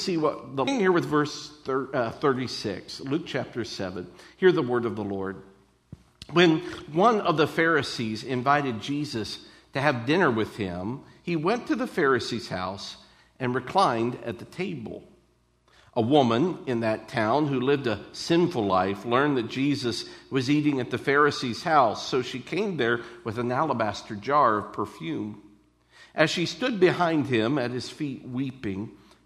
see what the here with verse uh, 36, Luke chapter 7. Hear the word of the Lord. When one of the Pharisees invited Jesus to have dinner with him, he went to the Pharisee's house and reclined at the table. A woman in that town who lived a sinful life learned that Jesus was eating at the Pharisee's house, so she came there with an alabaster jar of perfume. As she stood behind him at his feet weeping,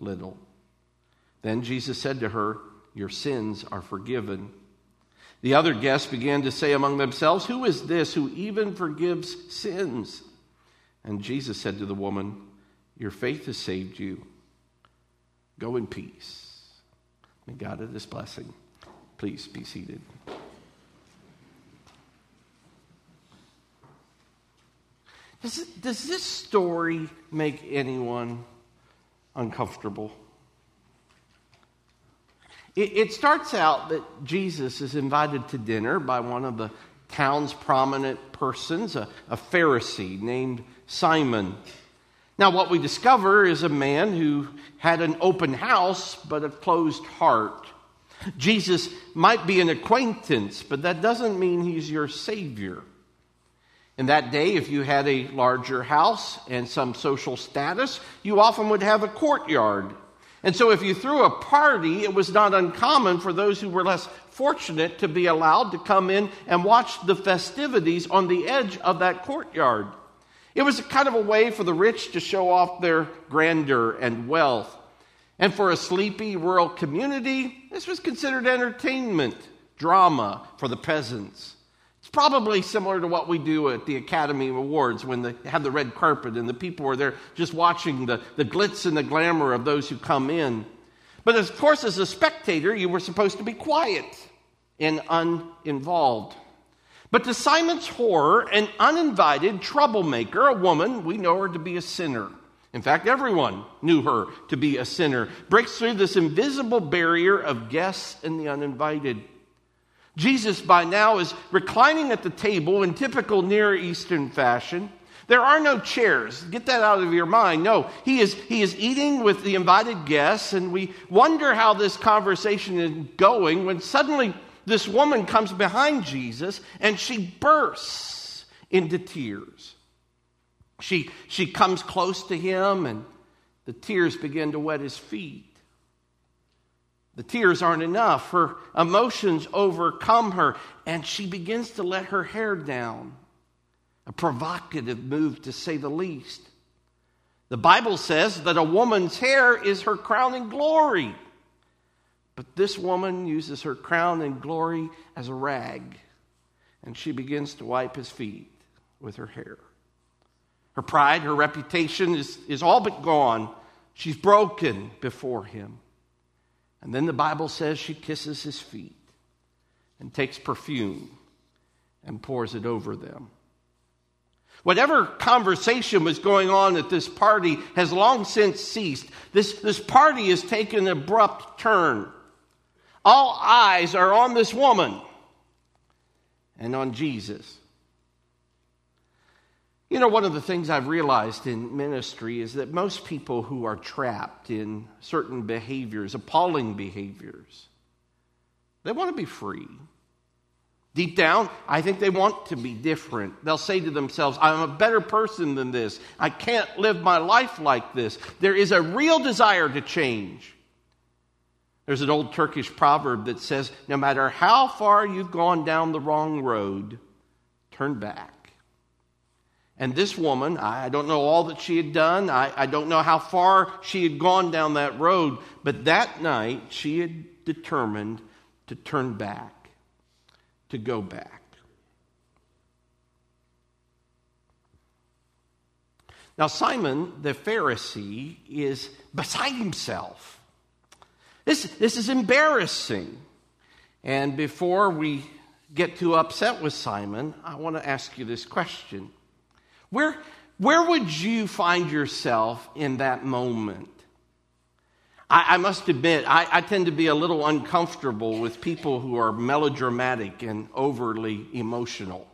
little. Then Jesus said to her, Your sins are forgiven. The other guests began to say among themselves, Who is this who even forgives sins? And Jesus said to the woman, Your faith has saved you. Go in peace. May God add this blessing. Please be seated. Does, does this story make anyone uncomfortable. It, it starts out that Jesus is invited to dinner by one of the town's prominent persons, a, a Pharisee named Simon. Now, what we discover is a man who had an open house but a closed heart. Jesus might be an acquaintance, but that doesn't mean he's your Savior. In that day, if you had a larger house and some social status, you often would have a courtyard. And so, if you threw a party, it was not uncommon for those who were less fortunate to be allowed to come in and watch the festivities on the edge of that courtyard. It was kind of a way for the rich to show off their grandeur and wealth. And for a sleepy rural community, this was considered entertainment, drama for the peasants. It's probably similar to what we do at the Academy Awards when they have the red carpet and the people are there just watching the, the glitz and the glamour of those who come in. But of course, as a spectator, you were supposed to be quiet and uninvolved. But to Simon's horror, an uninvited troublemaker, a woman, we know her to be a sinner. In fact, everyone knew her to be a sinner, breaks through this invisible barrier of guests and the uninvited. Jesus, by now, is reclining at the table in typical Near Eastern fashion. There are no chairs. Get that out of your mind. No, he is, he is eating with the invited guests, and we wonder how this conversation is going when suddenly this woman comes behind Jesus and she bursts into tears. She, she comes close to him, and the tears begin to wet his feet. The tears aren't enough. Her emotions overcome her, and she begins to let her hair down. A provocative move, to say the least. The Bible says that a woman's hair is her crowning glory. But this woman uses her crown and glory as a rag, and she begins to wipe his feet with her hair. Her pride, her reputation is, is all but gone. She's broken before him. And then the Bible says she kisses his feet and takes perfume and pours it over them. Whatever conversation was going on at this party has long since ceased. This, this party has taken an abrupt turn. All eyes are on this woman and on Jesus. You know, one of the things I've realized in ministry is that most people who are trapped in certain behaviors, appalling behaviors, they want to be free. Deep down, I think they want to be different. They'll say to themselves, I'm a better person than this. I can't live my life like this. There is a real desire to change. There's an old Turkish proverb that says, No matter how far you've gone down the wrong road, turn back. And this woman, I don't know all that she had done. I, I don't know how far she had gone down that road. But that night, she had determined to turn back to go back. Now, Simon the Pharisee is beside himself. This, this is embarrassing. And before we get too upset with Simon, I want to ask you this question Where, where would you find yourself in that moment? I, I must admit, I, I tend to be a little uncomfortable with people who are melodramatic and overly emotional.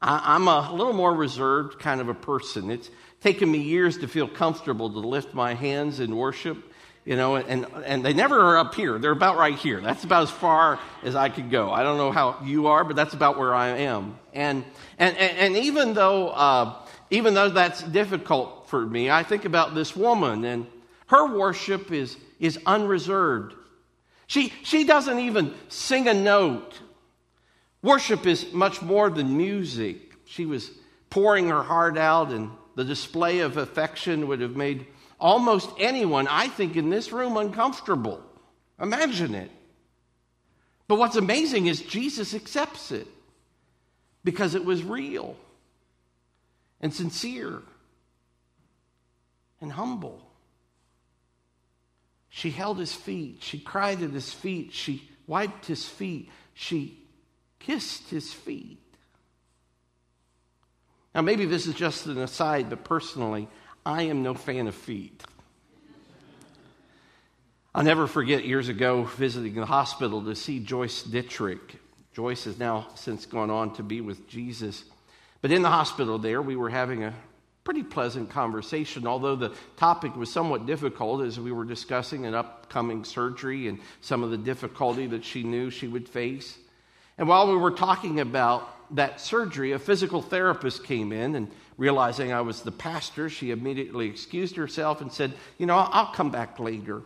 I, I'm a little more reserved kind of a person. It's taken me years to feel comfortable to lift my hands in worship you know, and, and they never are up here. They're about right here. That's about as far as I could go. I don't know how you are, but that's about where I am. And, and, and, and even though, uh, even though that's difficult for me, I think about this woman and her worship is, is unreserved. She, she doesn't even sing a note. Worship is much more than music. She was pouring her heart out, and the display of affection would have made almost anyone, I think, in this room uncomfortable. Imagine it. But what's amazing is Jesus accepts it because it was real and sincere and humble. She held his feet. She cried at his feet. She wiped his feet. She kissed his feet. Now, maybe this is just an aside, but personally, I am no fan of feet. I'll never forget years ago visiting the hospital to see Joyce Dittrich. Joyce has now since gone on to be with Jesus. But in the hospital there, we were having a pretty pleasant conversation, although the topic was somewhat difficult as we were discussing an upcoming surgery and some of the difficulty that she knew she would face. And while we were talking about that surgery, a physical therapist came in and realizing I was the pastor, she immediately excused herself and said, You know, I'll come back later.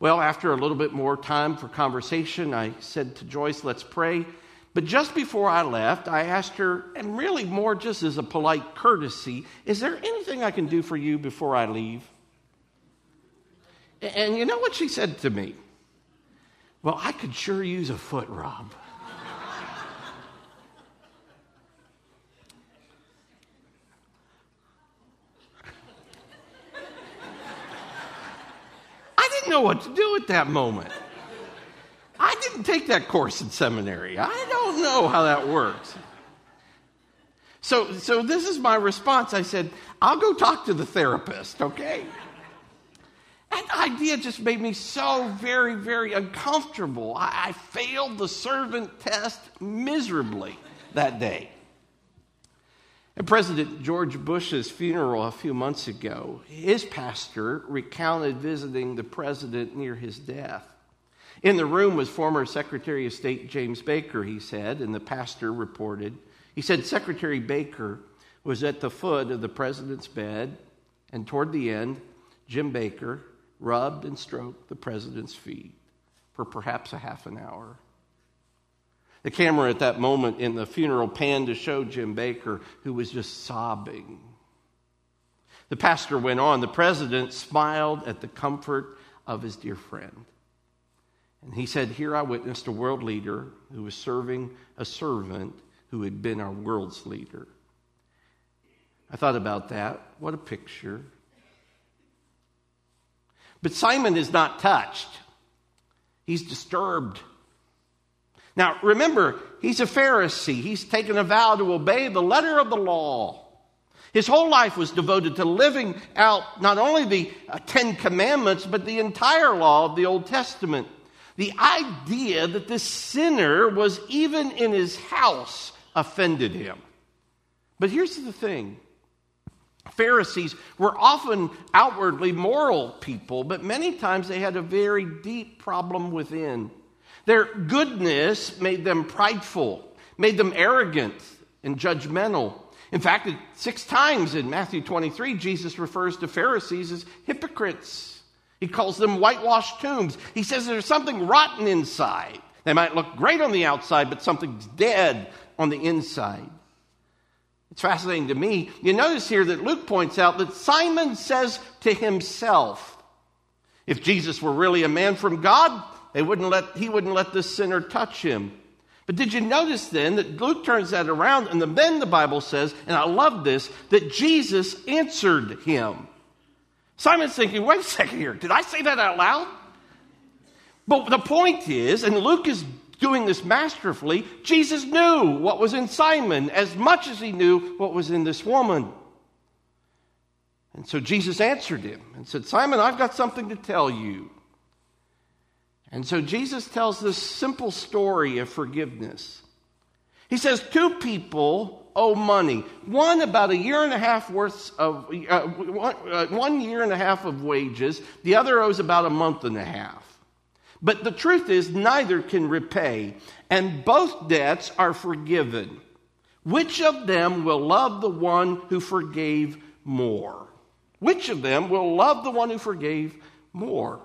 Well, after a little bit more time for conversation, I said to Joyce, Let's pray. But just before I left, I asked her, and really more just as a polite courtesy, is there anything I can do for you before I leave? And you know what she said to me? Well, I could sure use a foot rub. Know what to do at that moment. I didn't take that course in seminary. I don't know how that works. So, so this is my response. I said, I'll go talk to the therapist, okay? That idea just made me so very, very uncomfortable. I, I failed the servant test miserably that day. At President George Bush's funeral a few months ago, his pastor recounted visiting the president near his death. In the room was former Secretary of State James Baker, he said, and the pastor reported. He said Secretary Baker was at the foot of the president's bed, and toward the end, Jim Baker rubbed and stroked the president's feet for perhaps a half an hour. The camera at that moment in the funeral panned to show Jim Baker, who was just sobbing. The pastor went on. The president smiled at the comfort of his dear friend. And he said, Here I witnessed a world leader who was serving a servant who had been our world's leader. I thought about that. What a picture. But Simon is not touched, he's disturbed. Now, remember, he's a Pharisee. He's taken a vow to obey the letter of the law. His whole life was devoted to living out not only the uh, Ten Commandments, but the entire law of the Old Testament. The idea that this sinner was even in his house offended him. But here's the thing Pharisees were often outwardly moral people, but many times they had a very deep problem within. Their goodness made them prideful, made them arrogant and judgmental. In fact, six times in Matthew 23, Jesus refers to Pharisees as hypocrites. He calls them whitewashed tombs. He says there's something rotten inside. They might look great on the outside, but something's dead on the inside. It's fascinating to me. You notice here that Luke points out that Simon says to himself, if Jesus were really a man from God, they wouldn't let, he wouldn't let this sinner touch him. But did you notice then that Luke turns that around and then the Bible says, and I love this, that Jesus answered him. Simon's thinking, wait a second here, did I say that out loud? But the point is, and Luke is doing this masterfully, Jesus knew what was in Simon as much as he knew what was in this woman. And so Jesus answered him and said, Simon, I've got something to tell you. And so Jesus tells this simple story of forgiveness. He says, Two people owe money. One about a year and a half worth of, uh, one, uh, one year and a half of wages, the other owes about a month and a half. But the truth is, neither can repay, and both debts are forgiven. Which of them will love the one who forgave more? Which of them will love the one who forgave more?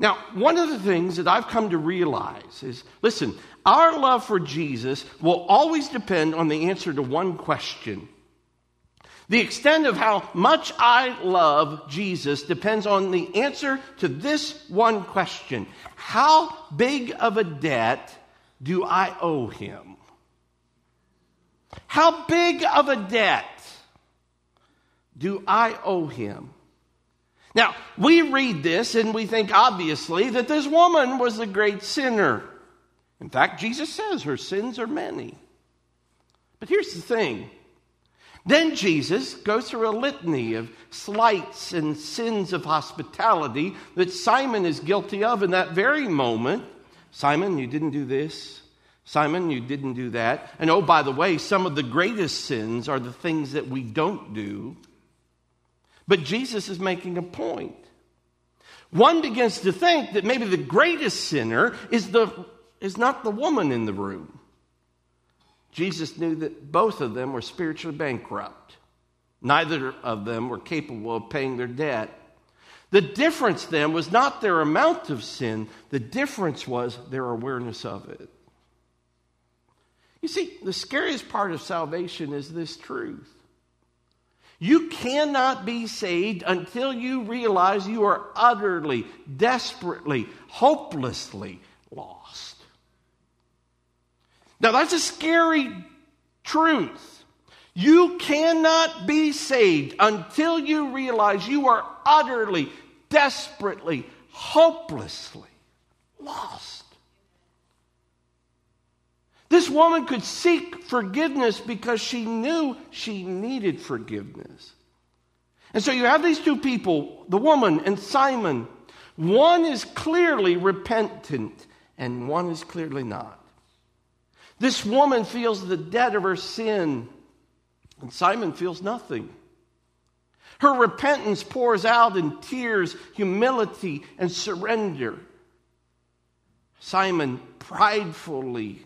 Now, one of the things that I've come to realize is listen, our love for Jesus will always depend on the answer to one question. The extent of how much I love Jesus depends on the answer to this one question How big of a debt do I owe him? How big of a debt do I owe him? Now, we read this and we think obviously that this woman was a great sinner. In fact, Jesus says her sins are many. But here's the thing. Then Jesus goes through a litany of slights and sins of hospitality that Simon is guilty of in that very moment. Simon, you didn't do this. Simon, you didn't do that. And oh, by the way, some of the greatest sins are the things that we don't do. But Jesus is making a point. One begins to think that maybe the greatest sinner is, the, is not the woman in the room. Jesus knew that both of them were spiritually bankrupt. Neither of them were capable of paying their debt. The difference then was not their amount of sin, the difference was their awareness of it. You see, the scariest part of salvation is this truth you cannot be saved until you realize you are utterly, desperately, hopelessly lost. Now, that's a scary truth. You cannot be saved until you realize you are utterly, desperately, hopelessly lost. This woman could seek forgiveness because she knew she needed forgiveness. And so you have these two people, the woman and Simon. One is clearly repentant, and one is clearly not. This woman feels the debt of her sin, and Simon feels nothing. Her repentance pours out in tears, humility, and surrender. Simon pridefully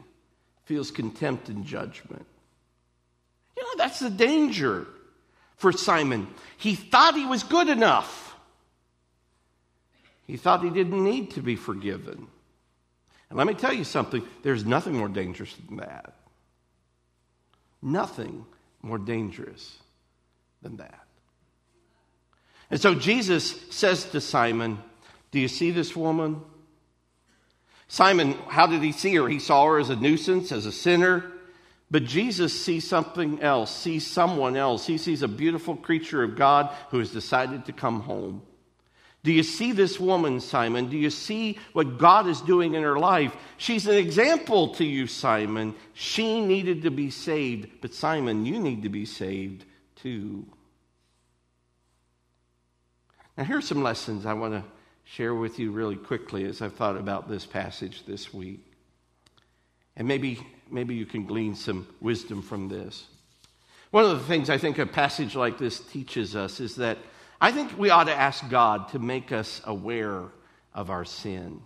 feels contempt and judgment. You know, that's the danger for Simon. He thought he was good enough, he thought he didn't need to be forgiven. And let me tell you something there's nothing more dangerous than that. Nothing more dangerous than that. And so Jesus says to Simon, Do you see this woman? Simon, how did he see her? He saw her as a nuisance, as a sinner. But Jesus sees something else, sees someone else. He sees a beautiful creature of God who has decided to come home. Do you see this woman, Simon? Do you see what God is doing in her life? She's an example to you, Simon. She needed to be saved, but Simon, you need to be saved too. Now, here's some lessons I want to share with you really quickly as I've thought about this passage this week. And maybe, maybe you can glean some wisdom from this. One of the things I think a passage like this teaches us is that I think we ought to ask God to make us aware of our sin.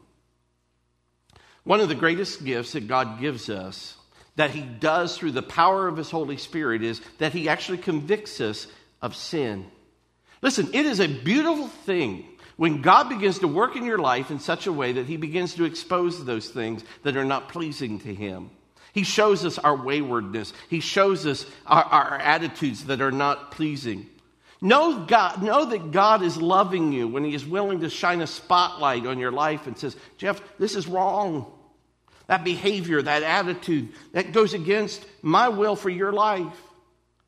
One of the greatest gifts that God gives us, that He does through the power of His Holy Spirit, is that He actually convicts us of sin. Listen, it is a beautiful thing when God begins to work in your life in such a way that He begins to expose those things that are not pleasing to Him. He shows us our waywardness, He shows us our, our attitudes that are not pleasing. Know, God, know that God is loving you when He is willing to shine a spotlight on your life and says, Jeff, this is wrong. That behavior, that attitude, that goes against my will for your life.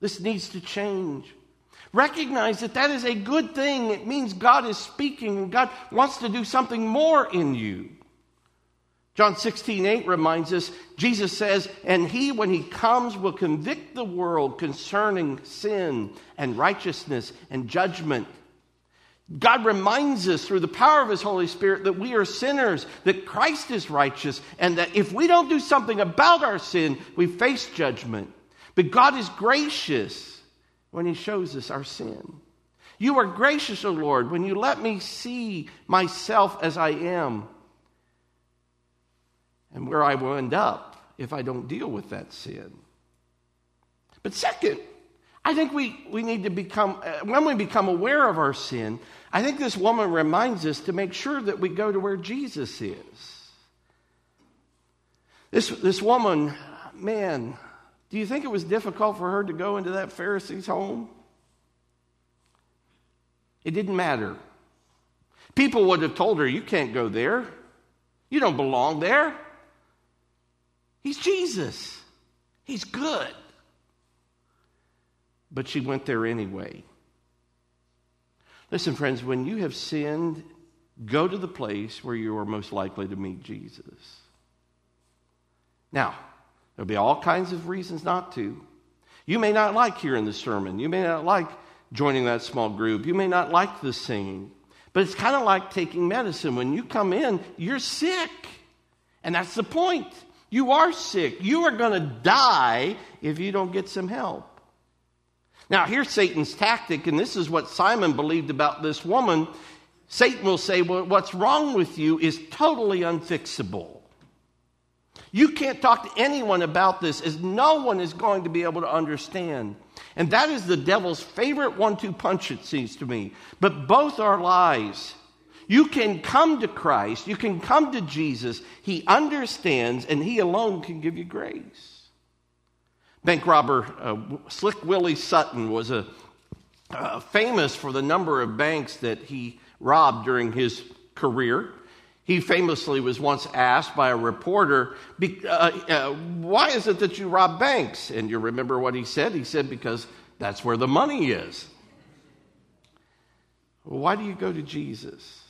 This needs to change. Recognize that that is a good thing. It means God is speaking and God wants to do something more in you. John 16, 8 reminds us, Jesus says, And he, when he comes, will convict the world concerning sin and righteousness and judgment. God reminds us through the power of his Holy Spirit that we are sinners, that Christ is righteous, and that if we don't do something about our sin, we face judgment. But God is gracious when he shows us our sin. You are gracious, O Lord, when you let me see myself as I am and where I will end up if I don't deal with that sin. But second, I think we, we need to become, uh, when we become aware of our sin, I think this woman reminds us to make sure that we go to where Jesus is. This, this woman, man, do you think it was difficult for her to go into that Pharisee's home? It didn't matter. People would have told her, You can't go there. You don't belong there. He's Jesus. He's good. But she went there anyway. Listen, friends, when you have sinned, go to the place where you are most likely to meet Jesus. Now, there'll be all kinds of reasons not to. You may not like hearing the sermon. You may not like joining that small group. You may not like the singing. But it's kind of like taking medicine. When you come in, you're sick. And that's the point. You are sick. You are going to die if you don't get some help. Now, here's Satan's tactic, and this is what Simon believed about this woman. Satan will say, Well, what's wrong with you is totally unfixable. You can't talk to anyone about this, as no one is going to be able to understand. And that is the devil's favorite one two punch, it seems to me. But both are lies. You can come to Christ, you can come to Jesus. He understands, and He alone can give you grace. Bank robber uh, Slick Willie Sutton was a, uh, famous for the number of banks that he robbed during his career. He famously was once asked by a reporter, uh, uh, Why is it that you rob banks? And you remember what he said? He said, Because that's where the money is. Why do you go to Jesus?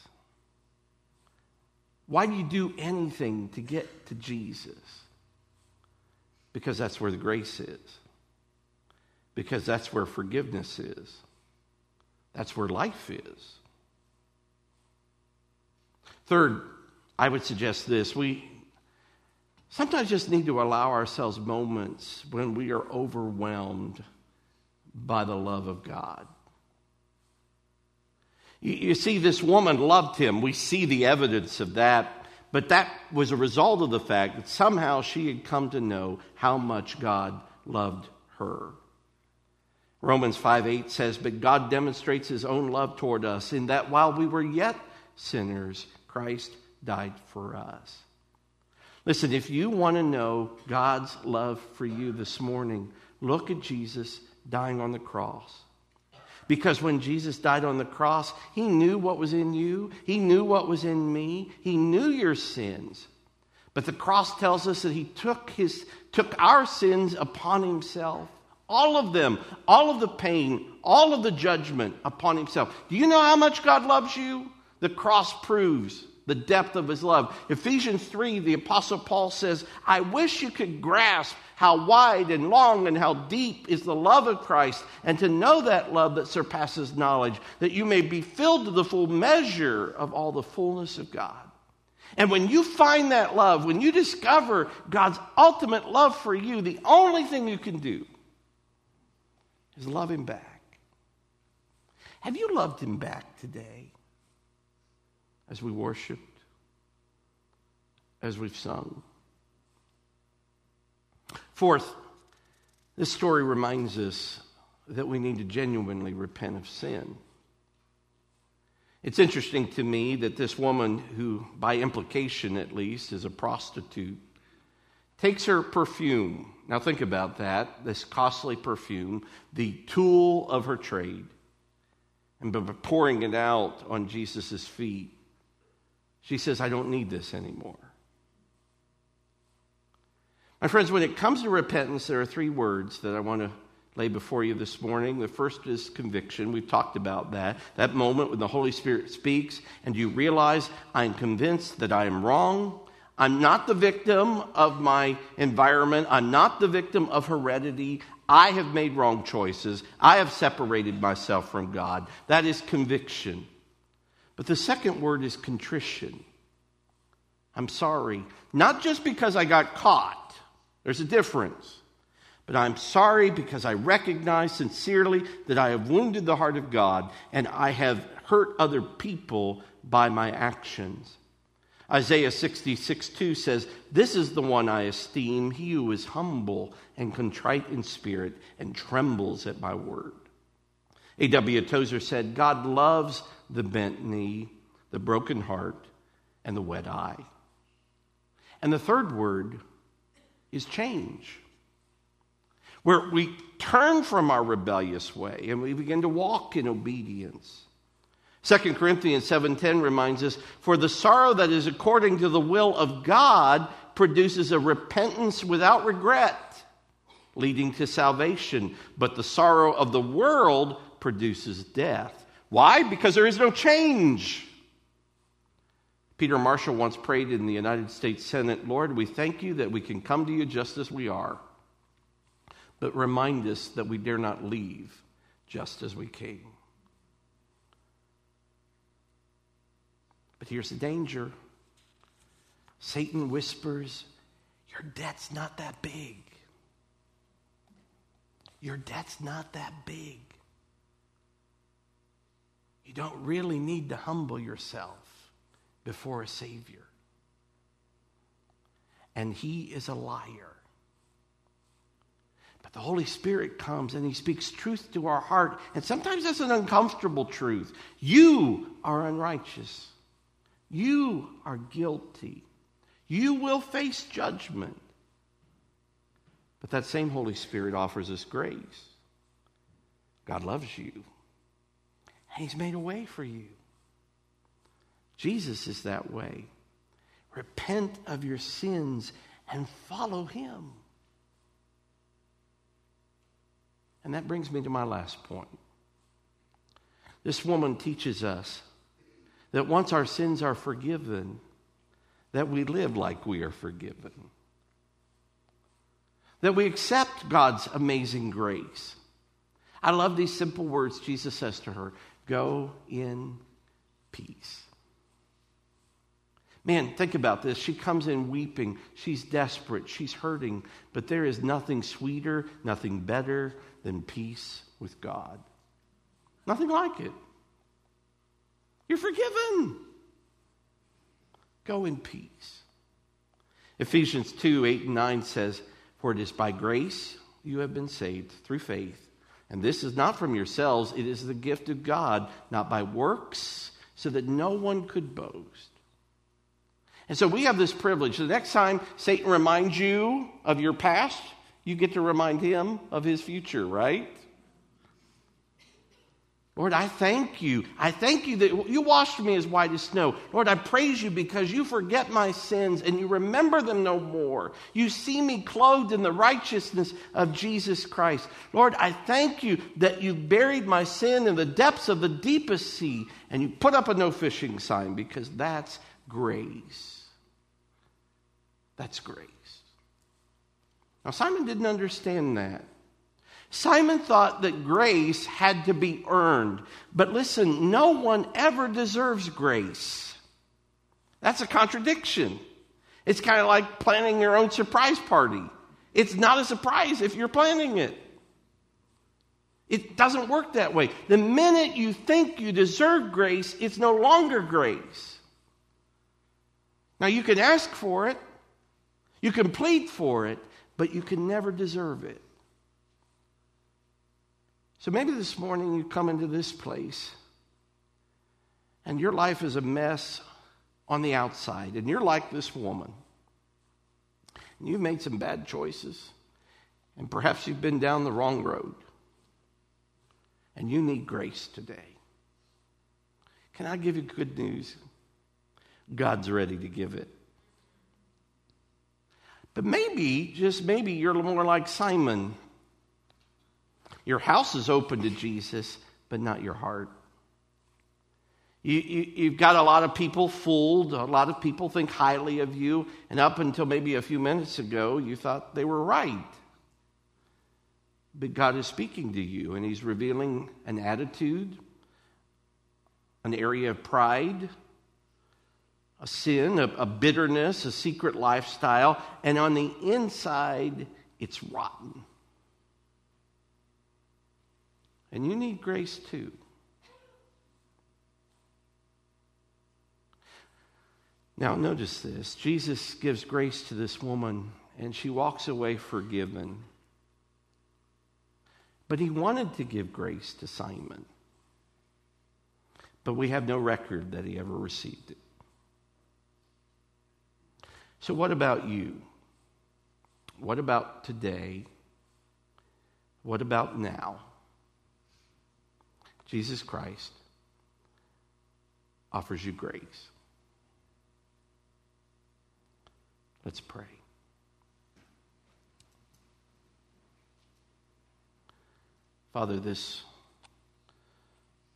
Why do you do anything to get to Jesus? Because that's where the grace is. Because that's where forgiveness is. That's where life is. Third, I would suggest this. We sometimes just need to allow ourselves moments when we are overwhelmed by the love of God. You, you see, this woman loved him. We see the evidence of that. But that was a result of the fact that somehow she had come to know how much God loved her. Romans 5 8 says, But God demonstrates his own love toward us in that while we were yet sinners, Christ died for us. Listen, if you want to know God's love for you this morning, look at Jesus dying on the cross. Because when Jesus died on the cross, he knew what was in you, he knew what was in me, he knew your sins. But the cross tells us that he took, his, took our sins upon himself. All of them, all of the pain, all of the judgment upon himself. Do you know how much God loves you? The cross proves the depth of his love. Ephesians 3, the Apostle Paul says, I wish you could grasp how wide and long and how deep is the love of Christ, and to know that love that surpasses knowledge, that you may be filled to the full measure of all the fullness of God. And when you find that love, when you discover God's ultimate love for you, the only thing you can do is love Him back. Have you loved Him back today as we worshiped, as we've sung? Fourth, this story reminds us that we need to genuinely repent of sin. It's interesting to me that this woman, who by implication at least is a prostitute, takes her perfume. Now, think about that this costly perfume, the tool of her trade, and by pouring it out on Jesus' feet, she says, I don't need this anymore. My friends, when it comes to repentance, there are three words that I want to lay before you this morning. The first is conviction. We've talked about that. That moment when the Holy Spirit speaks and you realize, I'm convinced that I am wrong. I'm not the victim of my environment. I'm not the victim of heredity. I have made wrong choices. I have separated myself from God. That is conviction. But the second word is contrition. I'm sorry. Not just because I got caught, there's a difference. But I'm sorry because I recognize sincerely that I have wounded the heart of God and I have hurt other people by my actions. Isaiah 66 2 says, This is the one I esteem, he who is humble and contrite in spirit and trembles at my word. A.W. Tozer said, God loves the bent knee, the broken heart, and the wet eye. And the third word is change where we turn from our rebellious way and we begin to walk in obedience. 2 Corinthians 7:10 reminds us for the sorrow that is according to the will of God produces a repentance without regret leading to salvation but the sorrow of the world produces death. Why? Because there is no change. Peter Marshall once prayed in the United States Senate, Lord, we thank you that we can come to you just as we are but remind us that we dare not leave just as we came. But here's the danger Satan whispers, Your debt's not that big. Your debt's not that big. You don't really need to humble yourself before a Savior. And he is a liar. But the Holy Spirit comes and He speaks truth to our heart. And sometimes that's an uncomfortable truth. You are unrighteous. You are guilty. You will face judgment. But that same Holy Spirit offers us grace. God loves you. He's made a way for you. Jesus is that way. Repent of your sins and follow Him. And that brings me to my last point. This woman teaches us that once our sins are forgiven, that we live like we are forgiven. That we accept God's amazing grace. I love these simple words Jesus says to her Go in peace. Man, think about this. She comes in weeping. She's desperate. She's hurting. But there is nothing sweeter, nothing better than peace with God. Nothing like it. You're forgiven. Go in peace. Ephesians 2 8 and 9 says, For it is by grace you have been saved through faith. And this is not from yourselves, it is the gift of God, not by works, so that no one could boast. And so we have this privilege. The next time Satan reminds you of your past, you get to remind him of his future, right? Lord, I thank you. I thank you that you washed me as white as snow. Lord, I praise you because you forget my sins and you remember them no more. You see me clothed in the righteousness of Jesus Christ. Lord, I thank you that you buried my sin in the depths of the deepest sea and you put up a no fishing sign because that's grace. That's grace. Now, Simon didn't understand that. Simon thought that grace had to be earned. But listen, no one ever deserves grace. That's a contradiction. It's kind of like planning your own surprise party. It's not a surprise if you're planning it. It doesn't work that way. The minute you think you deserve grace, it's no longer grace. Now, you can ask for it, you can plead for it, but you can never deserve it. So maybe this morning you come into this place and your life is a mess on the outside, and you're like this woman. And you've made some bad choices, and perhaps you've been down the wrong road, and you need grace today. Can I give you good news? God's ready to give it. But maybe, just maybe, you're more like Simon your house is open to Jesus, but not your heart. You, you, have got a lot of people fooled. A lot of people think highly of you. And up until maybe a few minutes ago, you thought they were right. But God is speaking to you, and He's revealing an attitude, an area of pride, a sin, a, a bitterness, a secret lifestyle. And on the inside, it's rotten. And you need grace too. Now, notice this Jesus gives grace to this woman, and she walks away forgiven. But he wanted to give grace to Simon. But we have no record that he ever received it. So, what about you? What about today? What about now? Jesus Christ offers you grace. Let's pray. Father, this,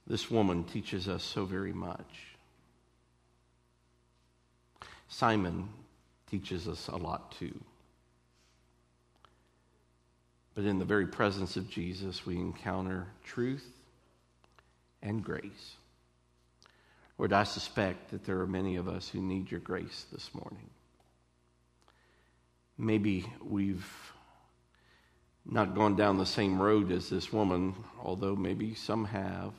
this woman teaches us so very much. Simon teaches us a lot too. But in the very presence of Jesus, we encounter truth and grace. Lord, I suspect that there are many of us who need your grace this morning. Maybe we've not gone down the same road as this woman, although maybe some have.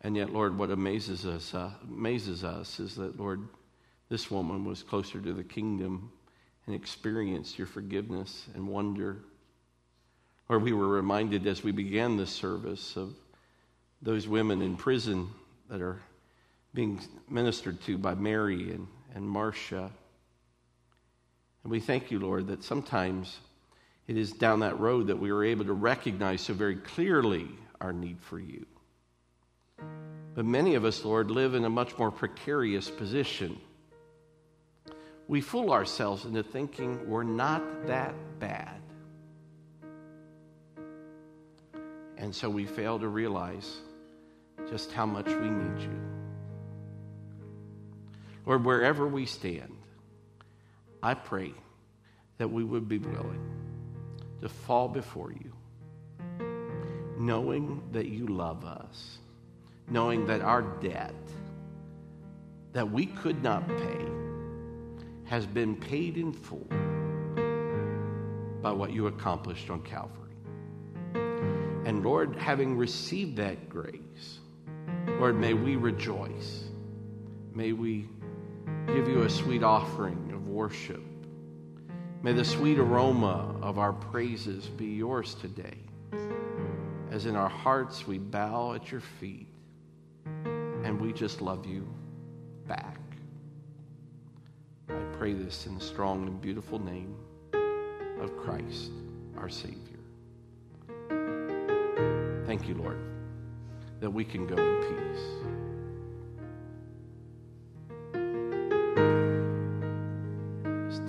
And yet, Lord, what amazes us, uh, amazes us is that, Lord, this woman was closer to the kingdom and experienced your forgiveness and wonder. Or we were reminded as we began this service of those women in prison that are being ministered to by Mary and, and Marcia. And we thank you, Lord, that sometimes it is down that road that we are able to recognize so very clearly our need for you. But many of us, Lord, live in a much more precarious position. We fool ourselves into thinking we're not that bad. And so we fail to realize just how much we need you. Lord, wherever we stand, I pray that we would be willing to fall before you, knowing that you love us, knowing that our debt that we could not pay has been paid in full by what you accomplished on Calvary. And Lord, having received that grace, Lord, may we rejoice. May we give you a sweet offering of worship. May the sweet aroma of our praises be yours today. As in our hearts we bow at your feet and we just love you back. I pray this in the strong and beautiful name of Christ, our Savior. Thank you, Lord. That we can go in peace.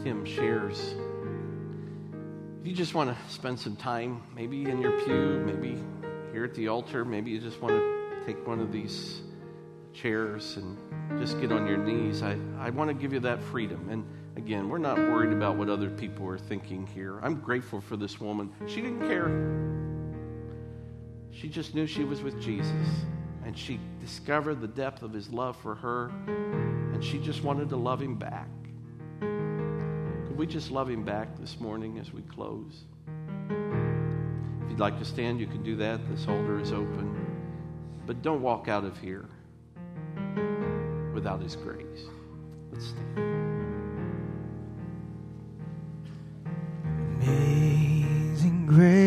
Tim shares, if you just want to spend some time, maybe in your pew, maybe here at the altar, maybe you just want to take one of these chairs and just get on your knees. I, I want to give you that freedom. And again, we're not worried about what other people are thinking here. I'm grateful for this woman. She didn't care. She just knew she was with Jesus. And she discovered the depth of his love for her. And she just wanted to love him back. Could we just love him back this morning as we close? If you'd like to stand, you can do that. This altar is open. But don't walk out of here without His grace. Let's stand. Amazing grace,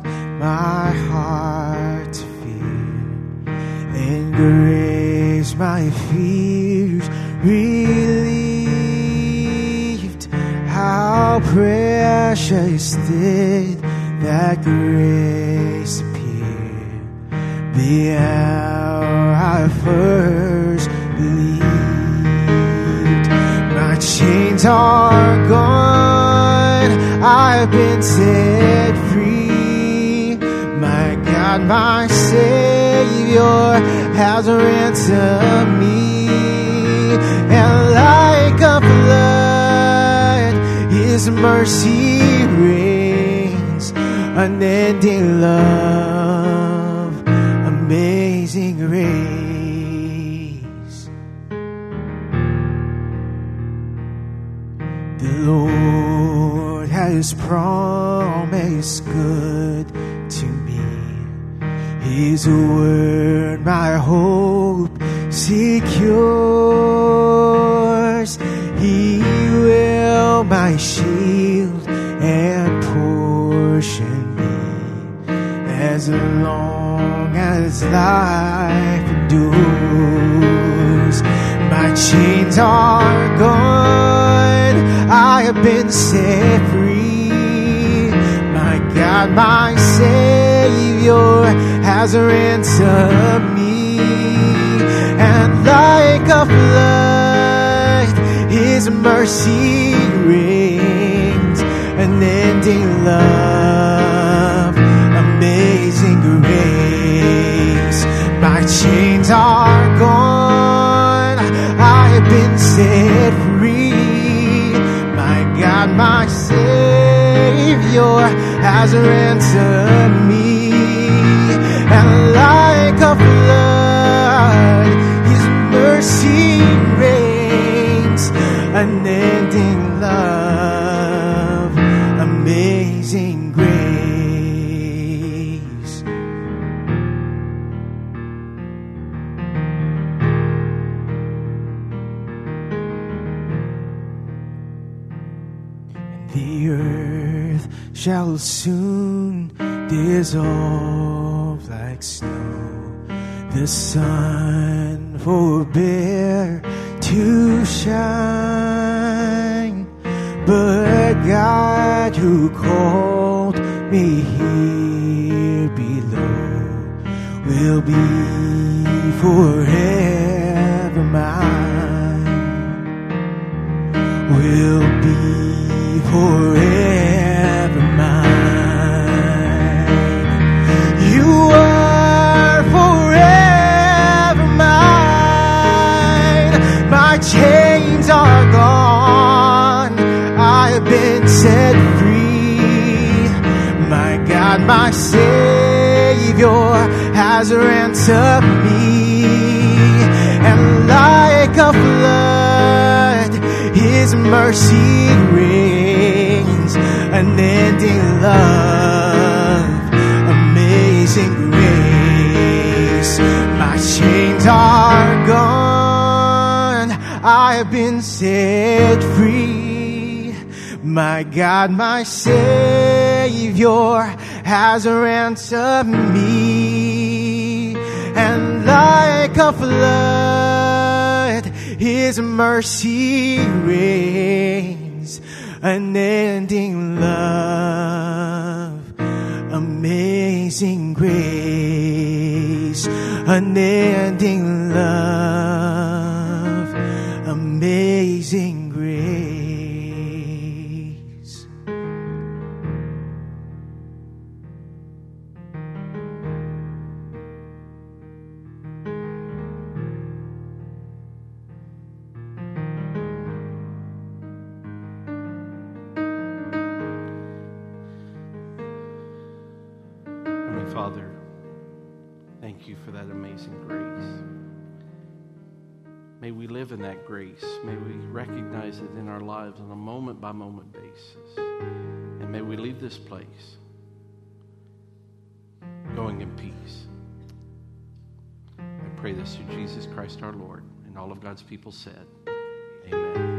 my heart to fear, and grace my fears relieved. How precious did that grace appear the hour I first believed. My chains are gone, I've been set free. My God, my Savior has ransomed me, and like a flood, His mercy rains, unending love, amazing grace. The Lord has promised good. His word, my hope secures. He will my shield and portion be as long as life endures. My chains are gone, I have been set free. My God, my Savior has ransomed me, and like a flood, His mercy rains, unending love, amazing grace. My chains are gone, I have been set free. My God, my Savior has ransomed me, mercy rains, unending love, amazing grace. The earth shall soon dissolve like snow. The sun forbear to shine. But God who called me here below will be forever mine will be forever set free. My God, my Savior has ransomed me. And like a flood, His mercy rains, unending love, amazing grace. My chains are gone. I've been set free. My God, my Savior has ransomed me. And like a flood, His mercy rains. Unending love, amazing grace, unending love, recognize it in our lives on a moment by moment basis. And may we leave this place going in peace. I pray this through Jesus Christ our Lord. And all of God's people said, Amen.